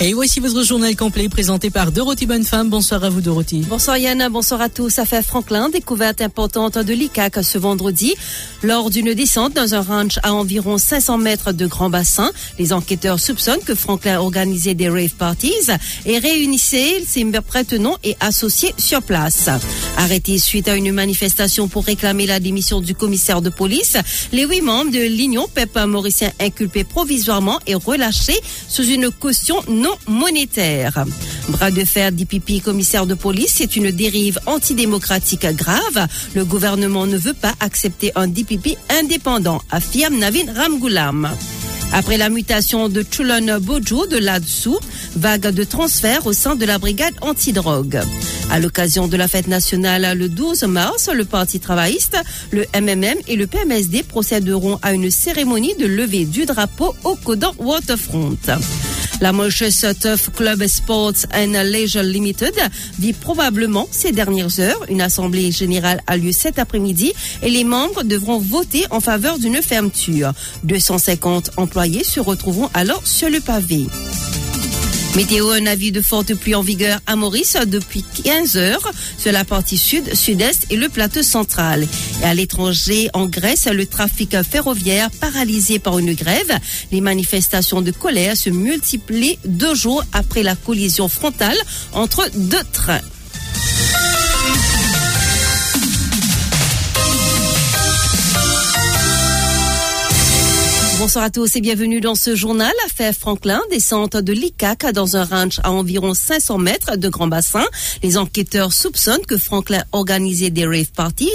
Et voici votre journal complet présenté par Dorothy Bonnefemme. Bonsoir à vous Dorothy. Bonsoir Yann, bonsoir à tous. Affaire Franklin, découverte importante de l'ICAC ce vendredi. Lors d'une descente dans un ranch à environ 500 mètres de grand bassin, les enquêteurs soupçonnent que Franklin organisait des rave parties et réunissait ses prétenants et associés sur place. Arrêtés suite à une manifestation pour réclamer la démission du commissaire de police, les huit membres de l'Union PEP mauricien inculpés provisoirement et relâchés sous une caution non monétaire. Bras de fer d'IPP commissaire de police, c'est une dérive antidémocratique grave. Le gouvernement ne veut pas accepter un DPP indépendant, affirme Navin Ramgoulam. Après la mutation de Chulon Bojo de là-dessous, vague de transfert au sein de la brigade antidrogue. À l'occasion de la fête nationale le 12 mars, le Parti travailliste, le MMM et le PMSD procéderont à une cérémonie de levée du drapeau au Codan Waterfront. La Manchester Turf Club Sports and Leisure Limited vit probablement ces dernières heures. Une assemblée générale a lieu cet après-midi et les membres devront voter en faveur d'une fermeture. 250 employés se retrouveront alors sur le pavé. Météo, un avis de forte pluie en vigueur à Maurice depuis 15 heures sur la partie sud, sud-est et le plateau central. Et à l'étranger, en Grèce, le trafic ferroviaire paralysé par une grève. Les manifestations de colère se multiplient deux jours après la collision frontale entre deux trains. Bonsoir à tous et bienvenue dans ce journal. Affaire Franklin, descente de l'ICAC dans un ranch à environ 500 mètres de grand bassin. Les enquêteurs soupçonnent que Franklin organisait des rave parties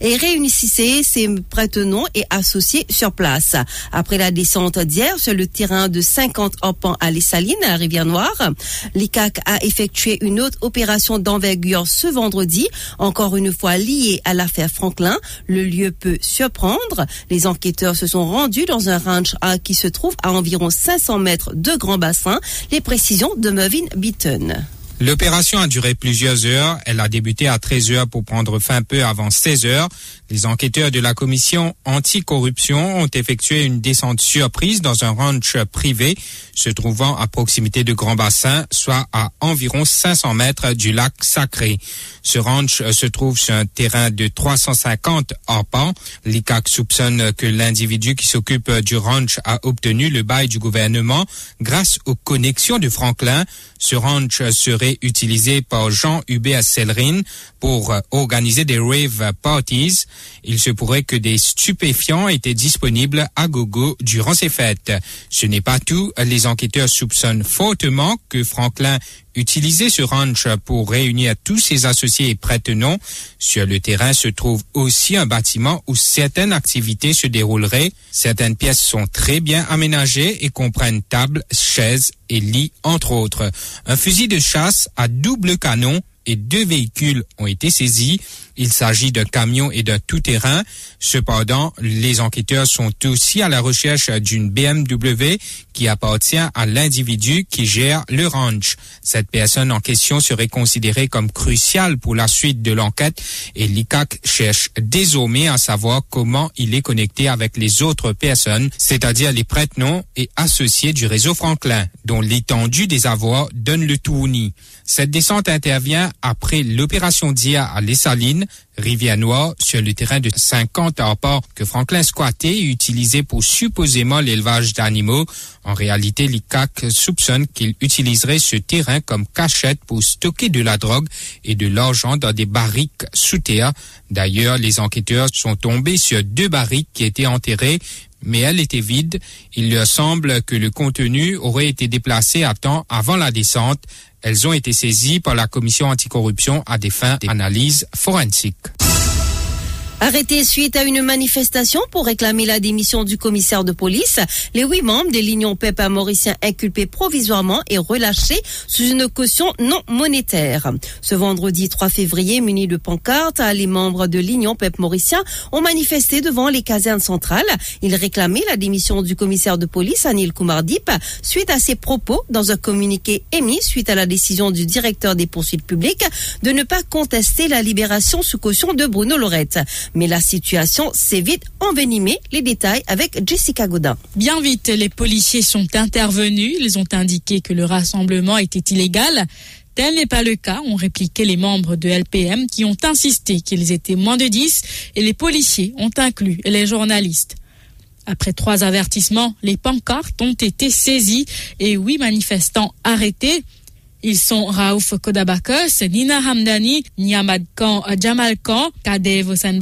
et réunissait ses prétenants et associés sur place. Après la descente d'hier sur le terrain de 50 opans à l'Essaline, à Rivière-Noire, l'ICAC a effectué une autre opération d'envergure ce vendredi, encore une fois liée à l'affaire Franklin. Le lieu peut surprendre. Les enquêteurs se sont rendus dans un ranch qui se trouve à environ 500 mètres de Grand Bassin. Les précisions de Mervyn Beaton. L'opération a duré plusieurs heures. Elle a débuté à 13 heures pour prendre fin peu avant 16 heures. Les enquêteurs de la commission anticorruption ont effectué une descente surprise dans un ranch privé se trouvant à proximité de Grand Bassin, soit à environ 500 mètres du lac Sacré. Ce ranch se trouve sur un terrain de 350 arpents. L'ICAC soupçonne que l'individu qui s'occupe du ranch a obtenu le bail du gouvernement grâce aux connexions de Franklin. Ce ranch serait utilisé par Jean Hubert Sellerin pour organiser des rave parties. Il se pourrait que des stupéfiants étaient disponibles à gogo durant ces fêtes. Ce n'est pas tout. Les enquêteurs soupçonnent fortement que Franklin utilisait ce ranch pour réunir tous ses associés et prête-noms. Sur le terrain se trouve aussi un bâtiment où certaines activités se dérouleraient. Certaines pièces sont très bien aménagées et comprennent tables, chaises et lits, entre autres. Un fusil de chasse à double canon et deux véhicules ont été saisis. Il s'agit d'un camion et d'un tout-terrain. Cependant, les enquêteurs sont aussi à la recherche d'une BMW qui appartient à l'individu qui gère le ranch. Cette personne en question serait considérée comme cruciale pour la suite de l'enquête et l'ICAC cherche désormais à savoir comment il est connecté avec les autres personnes, c'est-à-dire les prête-noms et associés du réseau Franklin, dont l'étendue des avoirs donne le tournis. Cette descente intervient après l'opération d'hier à Salines, Rivière-Noire, sur le terrain de 50 arpents que Franklin squattait utilisait pour supposément l'élevage d'animaux. En réalité, l'ICAC soupçonne qu'il utiliserait ce terrain comme cachette pour stocker de la drogue et de l'argent dans des barriques sous terre. D'ailleurs, les enquêteurs sont tombés sur deux barriques qui étaient enterrées, mais elles étaient vides. Il leur semble que le contenu aurait été déplacé à temps avant la descente. Elles ont été saisies par la commission anticorruption à des fins d'analyse forensique. Arrêtés suite à une manifestation pour réclamer la démission du commissaire de police, les huit membres de l'Union PEP mauricien inculpés provisoirement et relâchés sous une caution non monétaire. Ce vendredi 3 février, munis de pancartes, les membres de l'Union PEP mauricien ont manifesté devant les casernes centrales. Ils réclamaient la démission du commissaire de police Anil Koumardip suite à ses propos dans un communiqué émis suite à la décision du directeur des poursuites publiques de ne pas contester la libération sous caution de Bruno Lorette. Mais la situation s'est vite envenimée. Les détails avec Jessica Godin. Bien vite, les policiers sont intervenus. Ils ont indiqué que le rassemblement était illégal. Tel n'est pas le cas, ont répliqué les membres de LPM qui ont insisté qu'ils étaient moins de 10 et les policiers ont inclus les journalistes. Après trois avertissements, les pancartes ont été saisies et huit manifestants arrêtés. Ils sont Raouf Kodabakos, Nina Hamdani, Niamad Khan, Jamal Khan, Kadev Hossein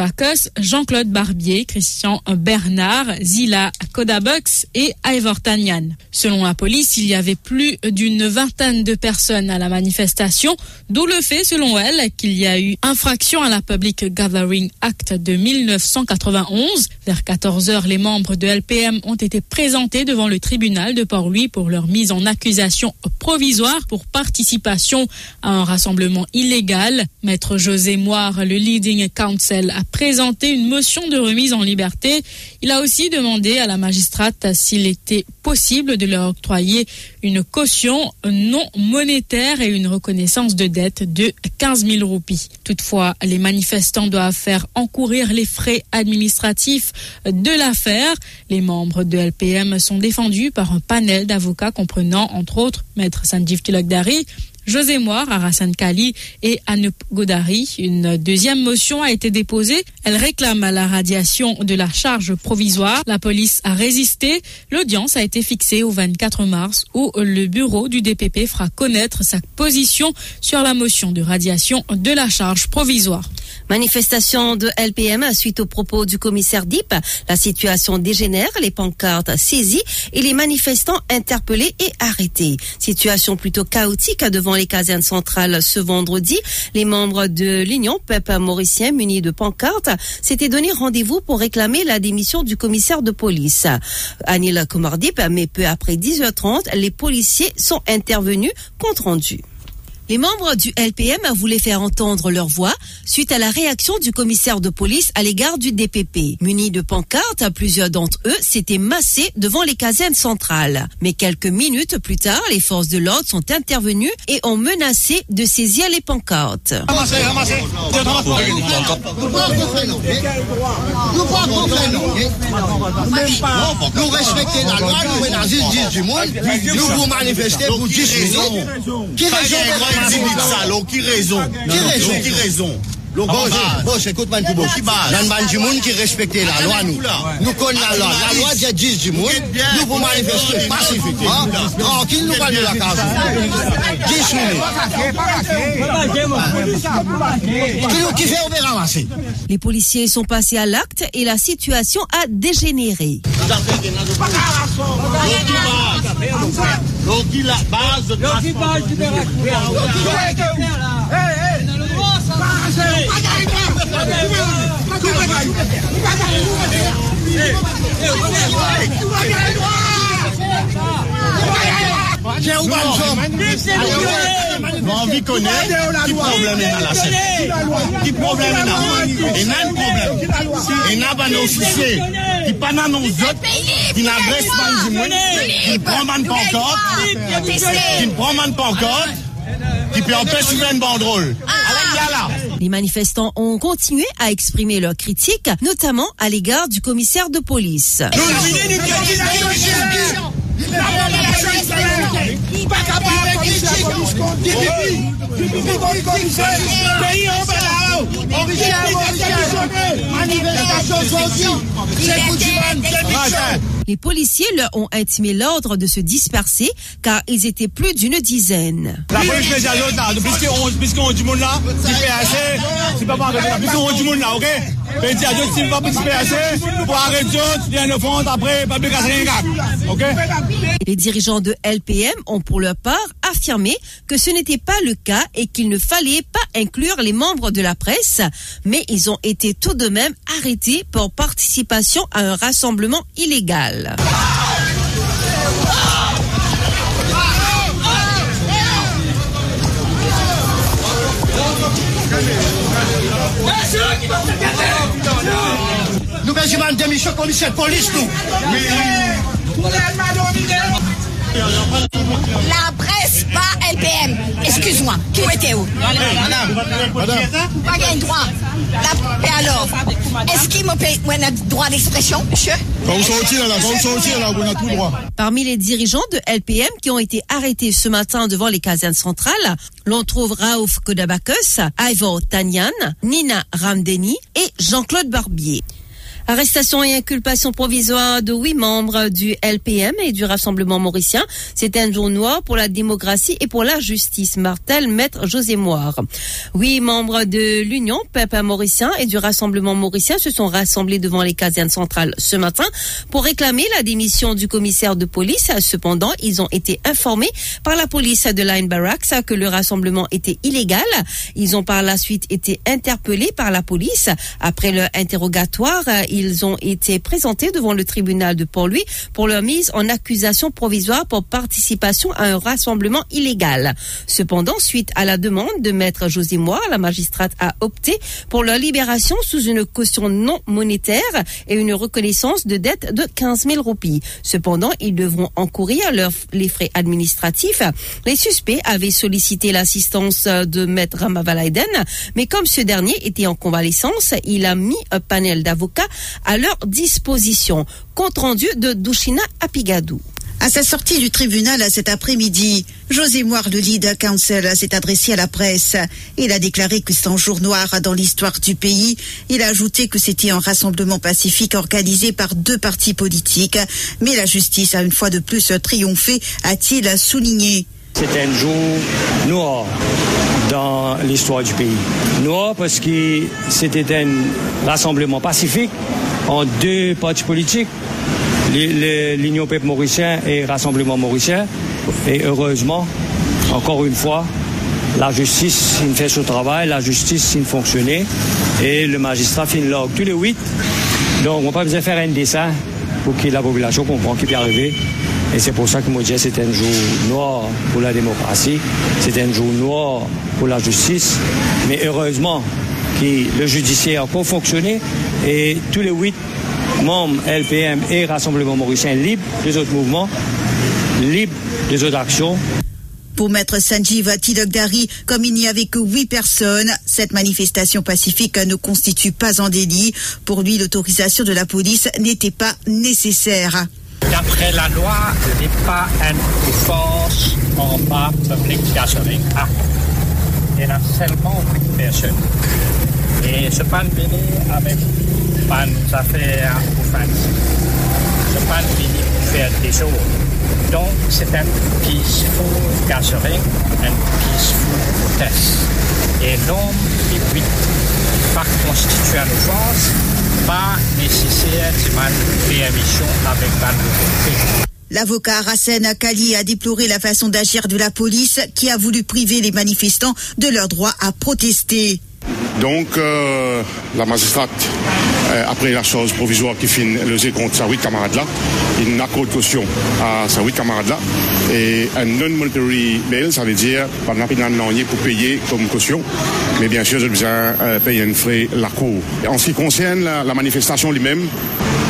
Jean-Claude Barbier, Christian Bernard, Zila Kodabux et Ivor Tanyan. Selon la police, il y avait plus d'une vingtaine de personnes à la manifestation, d'où le fait, selon elle, qu'il y a eu infraction à la Public Gathering Act de 1991. Vers 14 heures, les membres de LPM ont été présentés devant le tribunal de Port-Louis pour leur mise en accusation provisoire pour participation à un rassemblement illégal. Maître José Moire, le leading counsel, a présenté une motion de remise en liberté. Il a aussi demandé à la magistrate s'il était possible de leur octroyer une caution non monétaire et une reconnaissance de dette de 15 000 roupies. Toutefois, les manifestants doivent faire encourir les frais administratifs de l'affaire. Les membres de LPM sont défendus par un panel d'avocats comprenant entre autres Maître Sanjeev Tilakdari, José Moire, Arasan Kali et Anup Godari. Une deuxième motion a été déposée. Elle réclame la radiation de la charge provisoire. La police a résisté. L'audience a été fixée au 24 mars où le bureau du DPP fera connaître sa position sur la motion de radiation de la charge provisoire. Manifestation de LPM suite aux propos du commissaire DIP. La situation dégénère, les pancartes saisies et les manifestants interpellés et arrêtés. Situation plutôt chaotique devant les casernes centrales ce vendredi. Les membres de l'Union PEP mauricien munis de pancartes s'étaient donné rendez-vous pour réclamer la démission du commissaire de police. Anil Komardip, mais peu après 10h30, les policiers sont intervenus compte rendu. Les membres du LPM voulaient faire entendre leur voix suite à la réaction du commissaire de police à l'égard du DPP. Munis de pancartes, plusieurs d'entre eux s'étaient massés devant les casernes centrales. Mais quelques minutes plus tard, les forces de l'ordre sont intervenues et ont menacé de saisir les pancartes. Nous respectons la loi, nous du monde, nous vous manifester pour 10 raisons. Qui raison Ki rezon? Ki rezon? Bon, bon, écoute, man, bon. Nan man du monde qui respecte la loi, nous. Nous connaissons la loi. La loi dit 10 du monde. Nous pour manifester pacifiquement. Tranquille, nous parlons de la case. 10 minutes. Qui fait, on va ramasser. Les policiers sont passés à l'acte et la situation a dégénéré. Base de connaître qui problème est dans la scène. Qui problème est là. Et n'a un problème. Et n'a pas d'officier. Qui pas dans nos autres. Qui n'adresse pas du monde. Qui ne prend pas de pancarte. Qui ne prend pas de pancarte. Qui peut empêcher une banderole. Les manifestants ont continué à exprimer leurs critiques, notamment à l'égard du commissaire de police. Les policiers leur ont intimé l'ordre de se disperser car ils étaient plus d'une dizaine. La police là, puisqu'on a du monde là, c'est pas assez, c'est pas mal, puisqu'on a du monde là, ok? Si? Les dirigeants de LPM ont pour leur part affirmé que ce n'était pas le cas et qu'il ne fallait pas inclure les membres de la presse, mais ils ont été tout de même arrêtés pour participation à un rassemblement illégal. Avons démission commissaire de police, nous. La presse, pas LPM. Excuse-moi, qui était où? Madame, madame. Pas gain droit. La paix alors. Est-ce qu'il me paye un droit d'expression, monsieur? Sortez là, vous avez tout droit. Parmi les dirigeants de LPM qui ont été arrêtés ce matin devant les casernes centrales, l'on trouve Raouf Kodabakos, Ivor Tanyan, Nina Ramdeni et Jean-Claude Barbier. Arrestation et inculpation provisoire de huit membres du LPM et du Rassemblement mauricien. C'est un jour noir pour la démocratie et pour la justice. Martel, maître José Moire. Huit membres de l'Union, Peuple mauricien et du Rassemblement mauricien se sont rassemblés devant les casernes centrales ce matin pour réclamer la démission du commissaire de police. Cependant, ils ont été informés par la police de Line Barracks que le rassemblement était illégal. Ils ont par la suite été interpellés par la police. Après leur interrogatoire, ont été présentés devant le tribunal de Port-Louis pour leur mise en accusation provisoire pour participation à un rassemblement illégal. Cependant, suite à la demande de maître José Moire, la magistrate a opté pour leur libération sous une caution non monétaire et une reconnaissance de dette de 15 000 roupies. Cependant, ils devront encourir leurs- les frais administratifs. Les suspects avaient sollicité l'assistance de maître Ramavalaiden, mais comme ce dernier était en convalescence, il a mis un panel d'avocats à leur disposition. Compte rendu de Douchina Apigadou. À sa sortie du tribunal cet après-midi, José Moire, le lead counsel, s'est adressé à la presse. Il a déclaré que c'est un jour noir dans l'histoire du pays. Il a ajouté que c'était un rassemblement pacifique organisé par deux partis politiques. Mais la justice a une fois de plus triomphé, a-t-il souligné. C'est un jour noir dans l'histoire du pays. Noir parce que c'était un rassemblement pacifique en deux partis politiques, l'Union Peuple Mauricien et Rassemblement Mauricien. Et heureusement, encore une fois, la justice fait son travail, la justice il fonctionnait et le magistrat une log tous les huit. Donc on n'a pas besoin de faire un dessin pour que la population comprenne qui peut arriver. Et c'est pour ça que moi je dis c'est un jour noir pour la démocratie, c'est un jour noir pour la justice. Mais heureusement que le judiciaire peut fonctionner et tous les huit membres LPM et Rassemblement Mauricien libres des autres mouvements, libres des autres actions. Pour maître Sanjeev Tilokdari, comme il n'y avait que huit personnes, cette manifestation pacifique ne constitue pas un délit. Pour lui, l'autorisation de la police n'était pas nécessaire. D'après la loi, ce n'est pas une force en bas public gathering act. Il y a seulement 8 personnes. Et ce pas venu avec une affaire offensives. Ce pas venu pour faire des ordres. Donc, c'est un peaceful gathering, un peaceful protest. Et l'homme qui pas constituer une offense, pas nécessaire de avec la loi. L'avocat Rassen Kali a déploré la façon d'agir de la police qui a voulu priver les manifestants de leur droit à protester. Donc, euh, la magistrate, euh, après la chose provisoire qui finit leser contre sa huit camarades-là, il accorde caution à sa huit camarades-là. Et un non-monetary bail, ça veut dire pas de pour payer comme caution. Mais bien sûr, j'ai besoin de payer un frais la cour. En ce qui concerne la, la manifestation lui-même,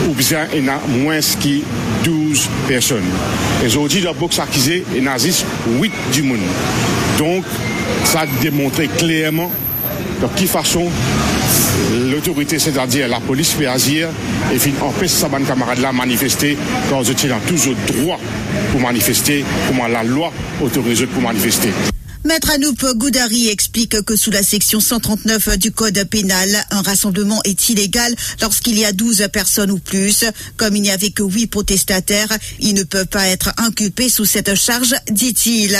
ou bien il y a moins que 12 personnes. Et aujourd'hui, le box accusé, il y a 8 du monde. Donc, ça a démontré clairement de quelle façon l'autorité, c'est-à-dire la police, peut agir et empêche sa bonne camarade là manifester quand ils ont toujours droit pour manifester, comment la loi autorise pour manifester. Maître Anoup Goudari explique que sous la section 139 du code pénal, un rassemblement est illégal lorsqu'il y a 12 personnes ou plus. Comme il n'y avait que 8 protestataires, ils ne peuvent pas être inculpés sous cette charge, dit-il.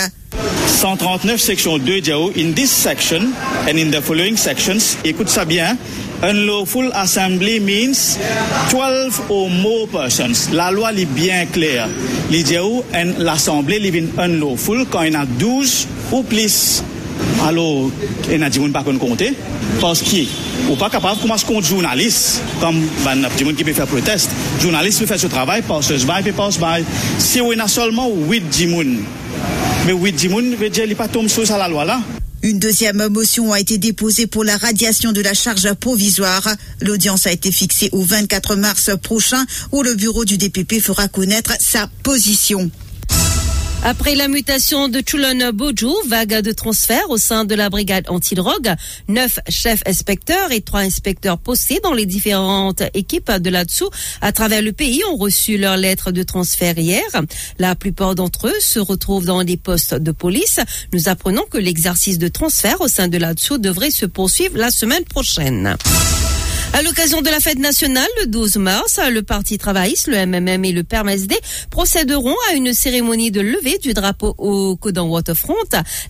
139 section 2 Diao, in this section and in the following sections, écoute ça bien, Unlawful assembly means 12 or more persons. La loi li bien kler. Li dje ou, l'assemblée li vin unlawful kan yon a 12 ou plis. Alo, yon a di moun pa kon konte. Paske, ou pa kapav koumas kont jounalist. Kom ban ap di moun ki pe fè protest. Jounalist li fè sou travay, pasej bay, pe pasej bay. Si ou yon a solman 8 di moun. Me 8 di moun, ve dje li pa tom sou sa la loi la. Une deuxième motion a été déposée pour la radiation de la charge provisoire. L'audience a été fixée au 24 mars prochain où le bureau du DPP fera connaître sa position. Après la mutation de Chulon Boju, vague de transfert au sein de la brigade antidrogue, neuf chefs inspecteurs et trois inspecteurs postés dans les différentes équipes de là-dessous à travers le pays ont reçu leur lettre de transfert hier. La plupart d'entre eux se retrouvent dans des postes de police. Nous apprenons que l'exercice de transfert au sein de là-dessous devrait se poursuivre la semaine prochaine. À l'occasion de la fête nationale, le 12 mars, le Parti travailliste, le MMM et le PERMSD procéderont à une cérémonie de levée du drapeau au Codan Waterfront.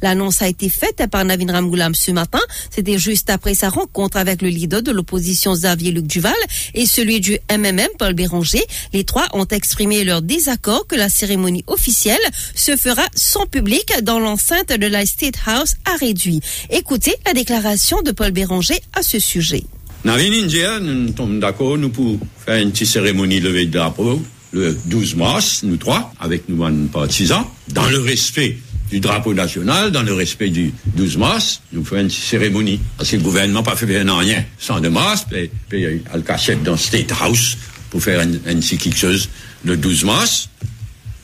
L'annonce a été faite par Navin Ramgoulam ce matin. C'était juste après sa rencontre avec le leader de l'opposition Xavier Luc Duval et celui du MMM Paul Béranger. Les trois ont exprimé leur désaccord que la cérémonie officielle se fera sans public dans l'enceinte de la State House à réduit. Écoutez la déclaration de Paul Béranger à ce sujet. Dans l'India, nous sommes d'accord, nous pouvons faire une petite cérémonie levée de drapeau le 12 mars, nous trois, avec nous un partisans, dans le respect du drapeau national, dans le respect du 12 mars, nous faisons une cérémonie. Parce que le gouvernement n'a pas fait rien sans de mars, puis, il a le cachette dans State House pour faire une, une chose le 12 mars.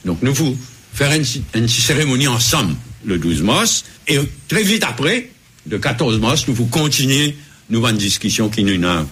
Donc nous pouvons faire une, une cérémonie ensemble le 12 mars, et très vite après, le 14 mars, nous pouvons continuer nouvelle discussion qui nous a.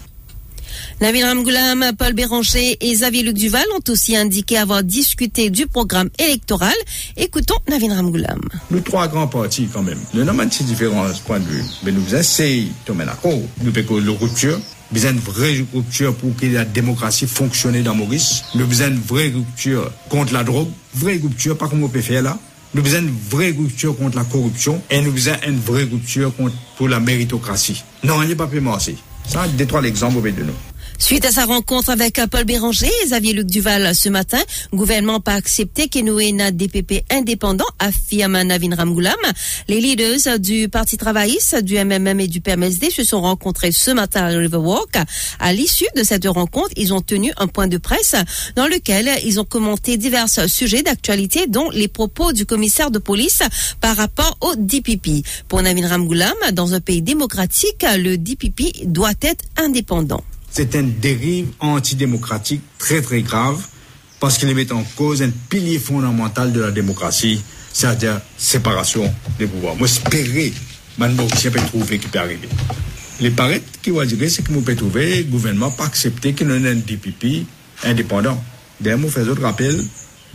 Nabil Ramgoulam, Paul Béranger et Xavier Luc Duval ont aussi indiqué avoir discuté du programme électoral. Écoutons Nabil Ramgoulam. Nous trois grands partis quand même. Nous avons un différents points de vue. Mais nous essayons de mettre d'accord. Nous avons une rupture. Nous avons une vraie rupture pour que la démocratie fonctionne dans Maurice. Nous avons une vraie rupture contre la drogue. Vraie rupture, pas comme on peut faire là. Nous avons une vraie rupture contre la corruption et nous avons une vraie rupture contre, pour la méritocratie. Non, n'y a pas marcher. Ça, détruit l'exemple de nous. Suite à sa rencontre avec Paul Béranger et Xavier Luc Duval ce matin, le gouvernement pas accepté un DPP indépendant, affirme Navin Ramgoulam. Les leaders du Parti travailliste, du MMM et du PMSD se sont rencontrés ce matin à Riverwalk. À l'issue de cette rencontre, ils ont tenu un point de presse dans lequel ils ont commenté divers sujets d'actualité, dont les propos du commissaire de police par rapport au DPP. Pour Navin Ramgoulam, dans un pays démocratique, le DPP doit être indépendant c'est une dérive antidémocratique très très grave parce qu'il met en cause un pilier fondamental de la démocratie, c'est-à-dire séparation des pouvoirs. Moi, espérer, maintenant, si peut trouver qui peut arriver. Les paraître qui vont dire, c'est que nous peut trouver, le gouvernement pas accepter qu'il y ait un DPP indépendant. D'ailleurs, moi, fais autre rappel,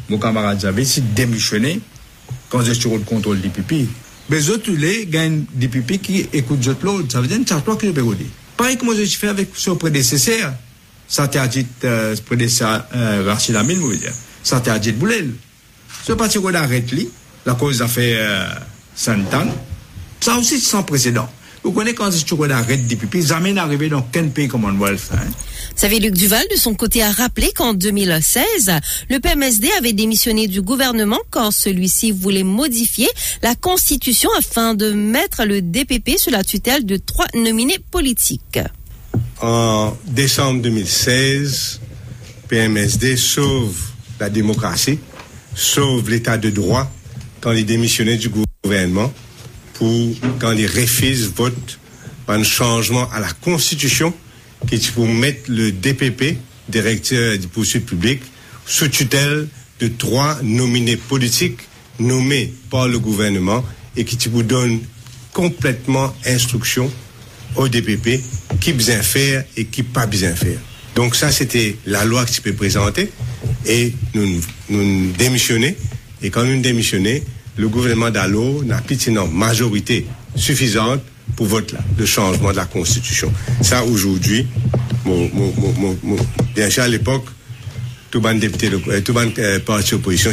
mon camarade Javé, si démissionné, quand je suis le contrôle DPP, mais autres, les gagnent DPP qui écoutent l'autre. Ça veut dire une charge qui peut dire. Pareil que moi j'ai fait avec son prédécesseur, Satyajit euh, prédécesseur euh, Rachid Amin, vous dire. Satyajit Boulel. Ce parti qu'on arrête lui, la cause a fait euh, 100 ans, ça aussi sans précédent. Vous connaissez quand on arrête des pupilles, jamais n'arrivé dans quel pays Commonwealth. Hein? Savez, Luc Duval, de son côté, a rappelé qu'en 2016, le PMSD avait démissionné du gouvernement quand celui-ci voulait modifier la constitution afin de mettre le DPP sous la tutelle de trois nominés politiques. En décembre 2016, PMSD sauve la démocratie, sauve l'état de droit quand il démissionnait du gouvernement pour quand il refuse vote un changement à la constitution qui pour mettre le DPP, directeur du poursuite public, sous tutelle de trois nominés politiques nommés par le gouvernement et qui vous donne complètement instruction au DPP qui bien faire et qui pas bien faire. Donc ça, c'était la loi qui peut présenter et nous, nous démissionner. Et quand nous démissionnons, le gouvernement Dallot n'a pitié majorité suffisante pour voter là, le changement de la Constitution. Ça, aujourd'hui, mon, mon, mon, bien sûr, à l'époque, tout ban député, euh, tout ban euh, parti opposition,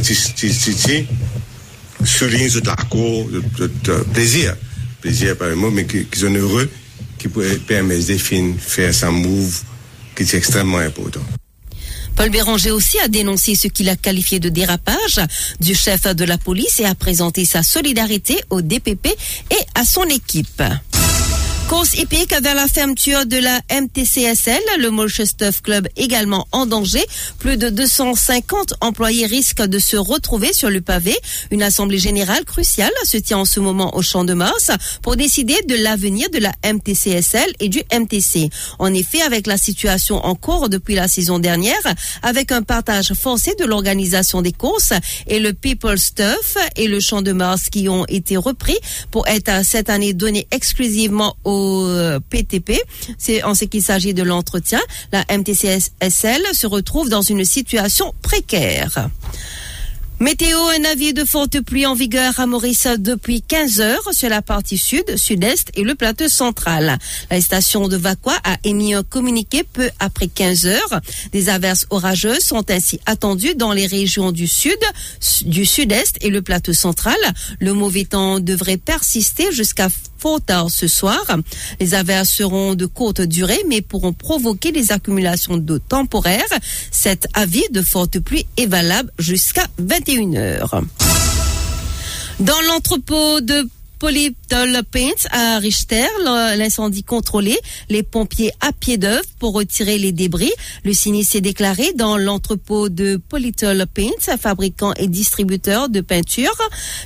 souligne toute la cour, tout plaisir, plaisir par le mot, mais qui, qui sont heureux, qui permettent de faire sa move qui est extrêmement important. Paul Béranger aussi a dénoncé ce qu'il a qualifié de dérapage du chef de la police et a présenté sa solidarité au DPP et à son équipe. Course épique vers la fermeture de la MTCSL, le Molchestuff Club également en danger. Plus de 250 employés risquent de se retrouver sur le pavé. Une assemblée générale cruciale se tient en ce moment au Champ de Mars pour décider de l'avenir de la MTCSL et du MTC. En effet, avec la situation en cours depuis la saison dernière, avec un partage forcé de l'organisation des courses et le People Stuff et le Champ de Mars qui ont été repris pour être cette année donnés exclusivement aux PTP. C'est en ce qu'il s'agit de l'entretien. La MTCSL se retrouve dans une situation précaire. Météo, un avis de forte pluie en vigueur à Maurice depuis 15 heures sur la partie sud, sud-est et le plateau central. La station de Vacqua a émis un communiqué peu après 15 heures. Des averses orageuses sont ainsi attendues dans les régions du sud, du sud-est et le plateau central. Le mauvais temps devrait persister jusqu'à fort tard ce soir. Les averses seront de courte durée mais pourront provoquer des accumulations d'eau temporaires. Cet avis de forte pluie est valable jusqu'à 20 dans l'entrepôt de Polyptol Paints à Richter, l'incendie contrôlé, les pompiers à pied d'œuvre pour retirer les débris. Le sinistre s'est déclaré dans l'entrepôt de Polytol Paints, fabricant et distributeur de peinture.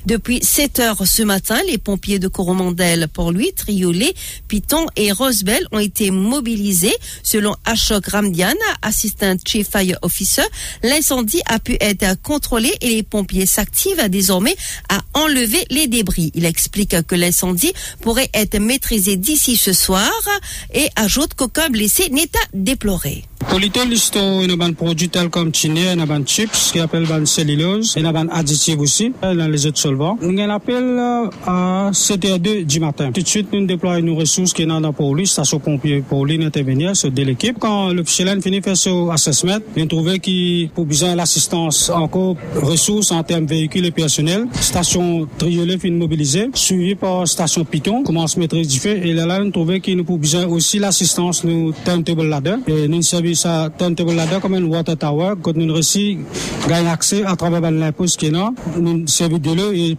Depuis 7 heures ce matin, les pompiers de Coromandel, Port-Louis, Triolet, Piton et Rosebel ont été mobilisés. Selon Ashok Ramdian, assistant chief fire officer, l'incendie a pu être contrôlé et les pompiers s'activent désormais à enlever les débris. Il explique que l'incendie pourrait être maîtrisé d'ici ce soir et ajoute qu'aucun blessé n'est à déplorer. Polytol c'est un produit tel comme chini, un chips qui appelle ban cellulose, et un additif aussi dans les autres solvants. On appelle à 7h2 du matin. Tout de suite, nous déployons nos ressources qui sont dans la police, station pompier pour intervenir sur de l'équipe. Quand l'officiel finit faire son assessment, il trouvé qu'il pour besoin l'assistance encore ressources en termes véhicules et personnels. Station Triolet finit mobilisée, suivi par station Python, commence maîtrise du feu. Et là, nous trouvons qu'il nous pour besoin aussi l'assistance nous turntable ladder. Et nous service sa turntable ladder comme un water tower, quand nous réussi gagner accès à travers l'impôt qui est là, nous servir de l'eau et,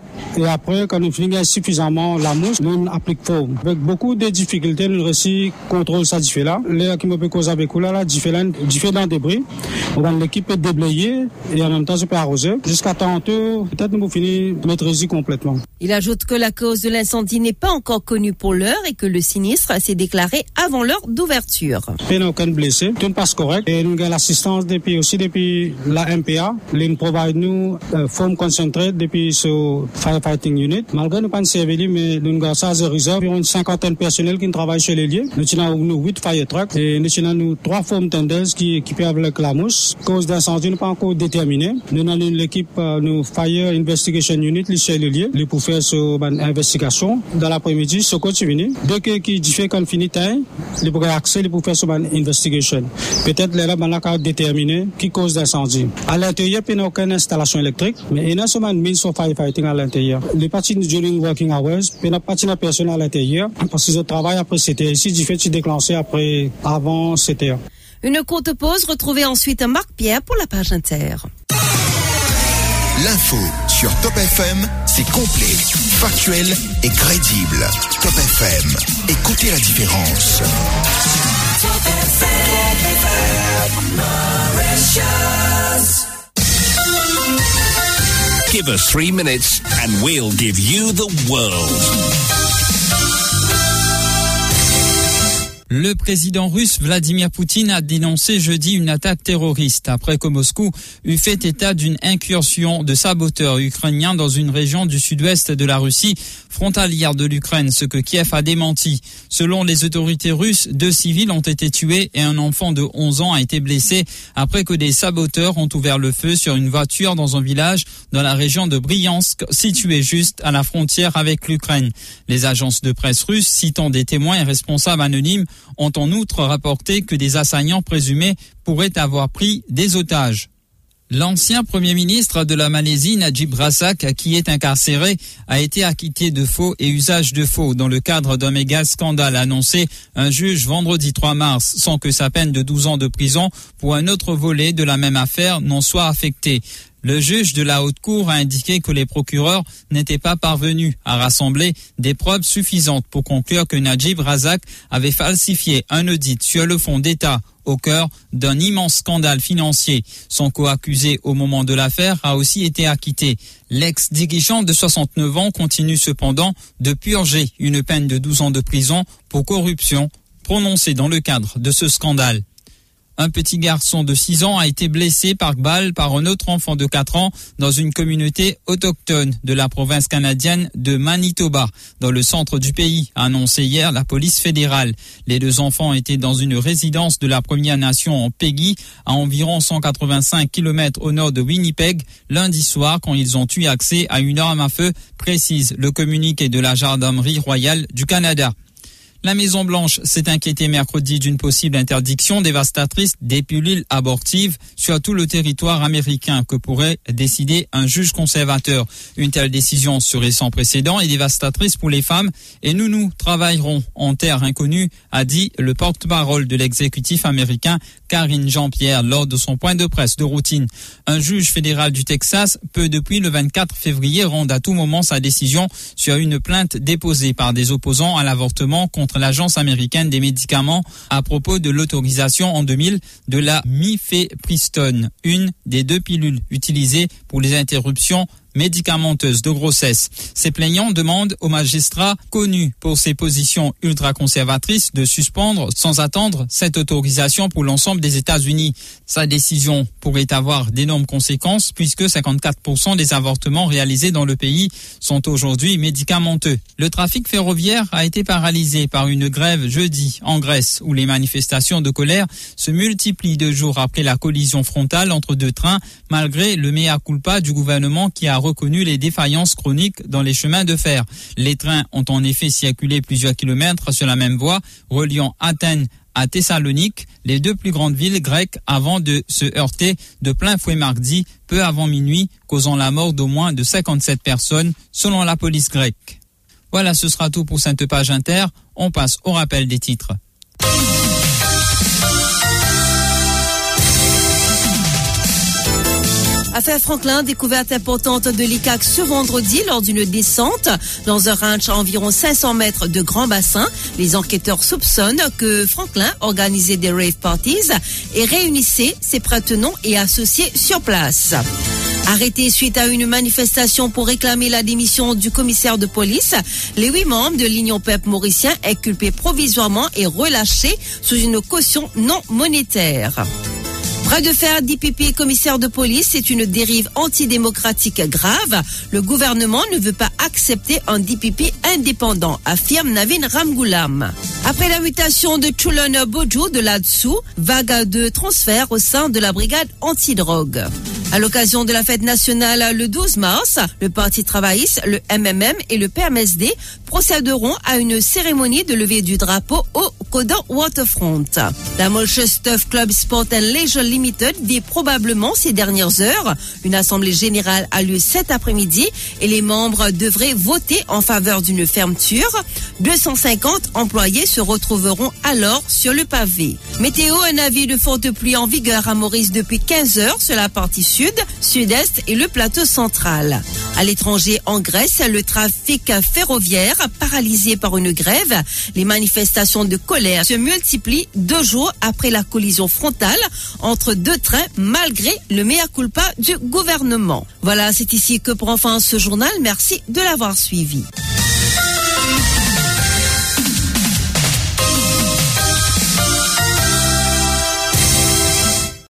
après, quand nous finissons suffisamment la mousse, nous appliquons forme. Avec beaucoup de difficultés, nous réussi contrôle ça fait là. L'air qui me peut causer avec là, là, différent, différent débris. L'équipe peut déblayer et en même temps, je peux arroser. Jusqu'à tantôt, peut-être nous finir maîtriser complètement. Il ajoute que la cause de l'incendie n'est pas encore connue pour l'heure et que le sinistre s'est déclaré avant l'heure d'ouverture. Il n'y a aucun blessé, tout passe correct. Et nous avons l'assistance depuis aussi depuis la MPA. Nous provide nous euh, forme concentrée depuis ce firefighting unit. Malgré nous de mais nous avons ça réserve. Une cinquantaine de personnels qui travaillent sur les lieux. Nous avons nous huit fire trucks et nous avons trois formes tenders qui équipées avec la mousse. Cause d'incendie n'est pas encore déterminée. Nous avons l'équipe, euh, nous Fire Investigation Unit, les sur les lieux, pour faire ce ben, investigation. Dans l'après-midi, ce continue. Dès que qui diffère quand fini time, les pour accès pour faire ben, investigation. Peut-être les là là déterminer qui cause d'incendie. À l'intérieur, il n'y a aucune installation électrique, mais il y a seulement une of firefighting à l'intérieur. Les parties during working hours, il n'y a pas de personne à l'intérieur parce que je travaille après 7 heures. Ici, du fait, déclenché après, avant 7 heures. Une courte pause, retrouvez ensuite Marc Pierre pour la page inter. L'info sur Top FM, c'est complet, factuel et crédible. Top FM, écoutez la différence. Give us three minutes and we'll give you the world. Le président russe Vladimir Poutine a dénoncé jeudi une attaque terroriste après que Moscou eut fait état d'une incursion de saboteurs ukrainiens dans une région du sud-ouest de la Russie frontalière de l'Ukraine, ce que Kiev a démenti. Selon les autorités russes, deux civils ont été tués et un enfant de 11 ans a été blessé après que des saboteurs ont ouvert le feu sur une voiture dans un village dans la région de Bryansk, situé juste à la frontière avec l'Ukraine. Les agences de presse russes, citant des témoins et responsables anonymes, ont en outre rapporté que des assaillants présumés pourraient avoir pris des otages. L'ancien Premier ministre de la Malaisie, Najib Razak, qui est incarcéré, a été acquitté de faux et usage de faux dans le cadre d'un méga scandale annoncé un juge vendredi 3 mars, sans que sa peine de 12 ans de prison pour un autre volet de la même affaire n'en soit affectée. Le juge de la haute cour a indiqué que les procureurs n'étaient pas parvenus à rassembler des preuves suffisantes pour conclure que Najib Razak avait falsifié un audit sur le fonds d'État au cœur d'un immense scandale financier. Son co-accusé au moment de l'affaire a aussi été acquitté. L'ex-dirigeant de 69 ans continue cependant de purger une peine de 12 ans de prison pour corruption prononcée dans le cadre de ce scandale. Un petit garçon de 6 ans a été blessé par balle par un autre enfant de 4 ans dans une communauté autochtone de la province canadienne de Manitoba, dans le centre du pays, a annoncé hier la police fédérale. Les deux enfants étaient dans une résidence de la Première Nation en Peggy, à environ 185 km au nord de Winnipeg, lundi soir quand ils ont eu accès à une arme à feu, précise le communiqué de la gendarmerie royale du Canada. La Maison-Blanche s'est inquiétée mercredi d'une possible interdiction dévastatrice des pilules abortives sur tout le territoire américain que pourrait décider un juge conservateur. Une telle décision serait sans précédent et dévastatrice pour les femmes et nous nous travaillerons en terre inconnue, a dit le porte-parole de l'exécutif américain Karine Jean-Pierre lors de son point de presse de routine. Un juge fédéral du Texas peut depuis le 24 février rendre à tout moment sa décision sur une plainte déposée par des opposants à l'avortement contre l'Agence américaine des médicaments à propos de l'autorisation en 2000 de la mifepristone, une des deux pilules utilisées pour les interruptions médicamenteuses de grossesse. Ces plaignants demandent aux magistrats connus pour ses positions ultra-conservatrices de suspendre sans attendre cette autorisation pour l'ensemble des États-Unis. Sa décision pourrait avoir d'énormes conséquences puisque 54% des avortements réalisés dans le pays sont aujourd'hui médicamenteux. Le trafic ferroviaire a été paralysé par une grève jeudi en Grèce où les manifestations de colère se multiplient deux jours après la collision frontale entre deux trains malgré le mea culpa du gouvernement qui a reconnu les défaillances chroniques dans les chemins de fer. Les trains ont en effet circulé plusieurs kilomètres sur la même voie, reliant Athènes à Thessalonique, les deux plus grandes villes grecques, avant de se heurter de plein fouet mardi, peu avant minuit, causant la mort d'au moins de 57 personnes, selon la police grecque. Voilà, ce sera tout pour cette page inter. On passe au rappel des titres. Affaire Franklin, découverte importante de l'ICAC ce vendredi lors d'une descente dans un ranch à environ 500 mètres de grand bassin. Les enquêteurs soupçonnent que Franklin organisait des rave parties et réunissait ses pratenons et associés sur place. Arrêté suite à une manifestation pour réclamer la démission du commissaire de police, les huit membres de l'Union PEP mauricien inculpés provisoirement et relâchés sous une caution non monétaire. Bras de fer d'IPP commissaire de police, c'est une dérive antidémocratique grave. Le gouvernement ne veut pas accepter un DPP indépendant, affirme Navin Ramgoulam. Après la mutation de Chulon Bojo de là-dessous, vague de transfert au sein de la brigade antidrogue. À l'occasion de la fête nationale le 12 mars, le Parti travailliste, le MMM et le PMSD procéderont à une cérémonie de levée du drapeau au Codan Waterfront. La Molche Stuff Club Sport and Leisure Limited dit probablement ces dernières heures. Une assemblée générale a lieu cet après-midi et les membres devraient voter en faveur d'une fermeture. 250 employés se retrouveront alors sur le pavé. Météo, un avis de forte pluie en vigueur à Maurice depuis 15 heures sur la partie sud, sud-est et le plateau central. À l'étranger, en Grèce, le trafic ferroviaire paralysé par une grève. Les manifestations de colère se multiplient deux jours après la collision frontale entre deux trains malgré le mea culpa du gouvernement. Voilà, c'est ici que prend fin ce journal. Merci de l'avoir suivi.